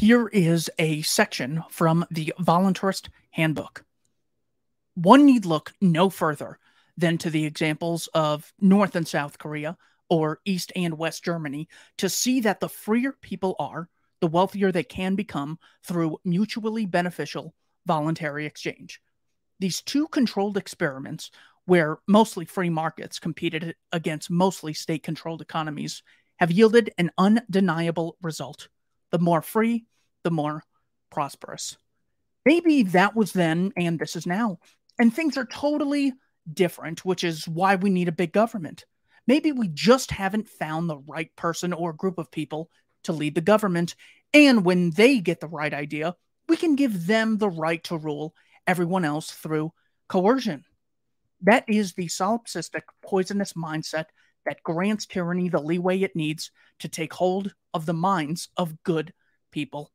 Here is a section from the Voluntarist Handbook. One need look no further than to the examples of North and South Korea or East and West Germany to see that the freer people are, the wealthier they can become through mutually beneficial voluntary exchange. These two controlled experiments, where mostly free markets competed against mostly state controlled economies, have yielded an undeniable result. The more free, the more prosperous. Maybe that was then, and this is now. And things are totally different, which is why we need a big government. Maybe we just haven't found the right person or group of people to lead the government. And when they get the right idea, we can give them the right to rule everyone else through coercion. That is the solipsistic, poisonous mindset that grants tyranny the leeway it needs to take hold of the minds of good people.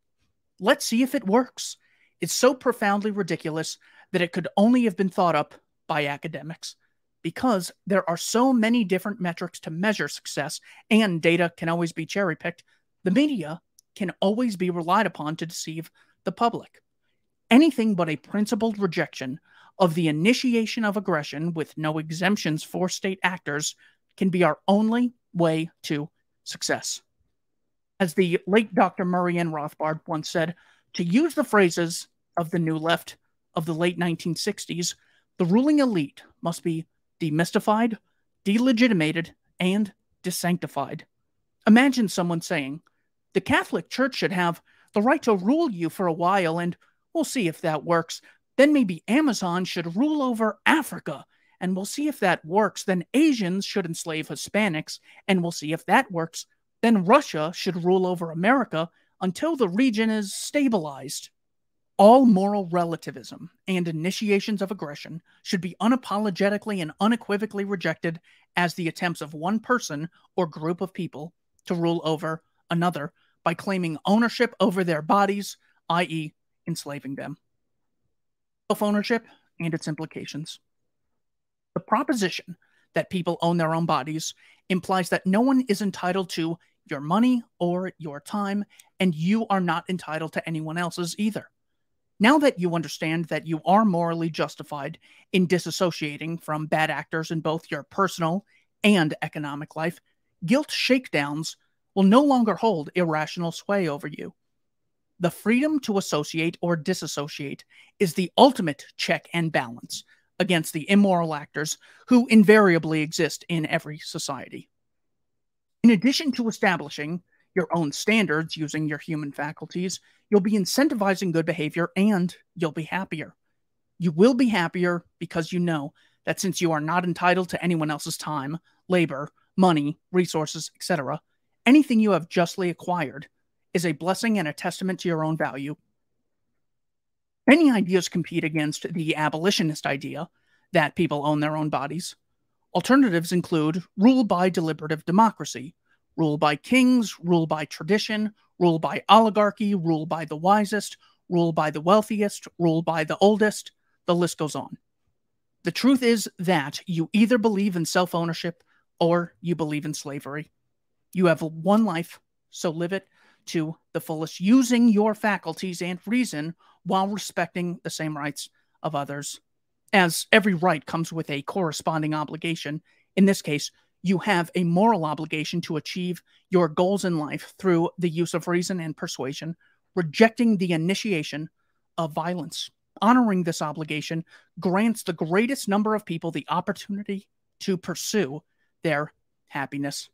Let's see if it works. It's so profoundly ridiculous that it could only have been thought up by academics because there are so many different metrics to measure success and data can always be cherry picked. The media can always be relied upon to deceive the public. Anything but a principled rejection of the initiation of aggression with no exemptions for state actors can be our only way to success. As the late Dr. Murray N. Rothbard once said, to use the phrases of the New Left of the late 1960s, the ruling elite must be demystified, delegitimated, and desanctified. Imagine someone saying, the Catholic Church should have the right to rule you for a while, and we'll see if that works. Then maybe Amazon should rule over Africa, and we'll see if that works. Then Asians should enslave Hispanics, and we'll see if that works. Then Russia should rule over America until the region is stabilized. All moral relativism and initiations of aggression should be unapologetically and unequivocally rejected as the attempts of one person or group of people to rule over another by claiming ownership over their bodies, i.e., enslaving them. Self ownership and its implications. The proposition that people own their own bodies implies that no one is entitled to your money or your time, and you are not entitled to anyone else's either. Now that you understand that you are morally justified in disassociating from bad actors in both your personal and economic life, guilt shakedowns will no longer hold irrational sway over you. The freedom to associate or disassociate is the ultimate check and balance against the immoral actors who invariably exist in every society. In addition to establishing your own standards using your human faculties, you'll be incentivizing good behavior and you'll be happier. You will be happier because you know that since you are not entitled to anyone else's time, labor, money, resources, etc., anything you have justly acquired is a blessing and a testament to your own value. Many ideas compete against the abolitionist idea that people own their own bodies. Alternatives include rule by deliberative democracy, rule by kings, rule by tradition, rule by oligarchy, rule by the wisest, rule by the wealthiest, rule by the oldest. The list goes on. The truth is that you either believe in self ownership or you believe in slavery. You have one life, so live it to the fullest, using your faculties and reason while respecting the same rights of others. As every right comes with a corresponding obligation, in this case, you have a moral obligation to achieve your goals in life through the use of reason and persuasion, rejecting the initiation of violence. Honoring this obligation grants the greatest number of people the opportunity to pursue their happiness.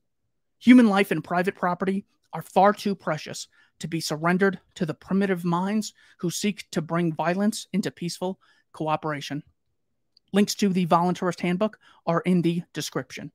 Human life and private property are far too precious to be surrendered to the primitive minds who seek to bring violence into peaceful cooperation. Links to the Voluntarist Handbook are in the description.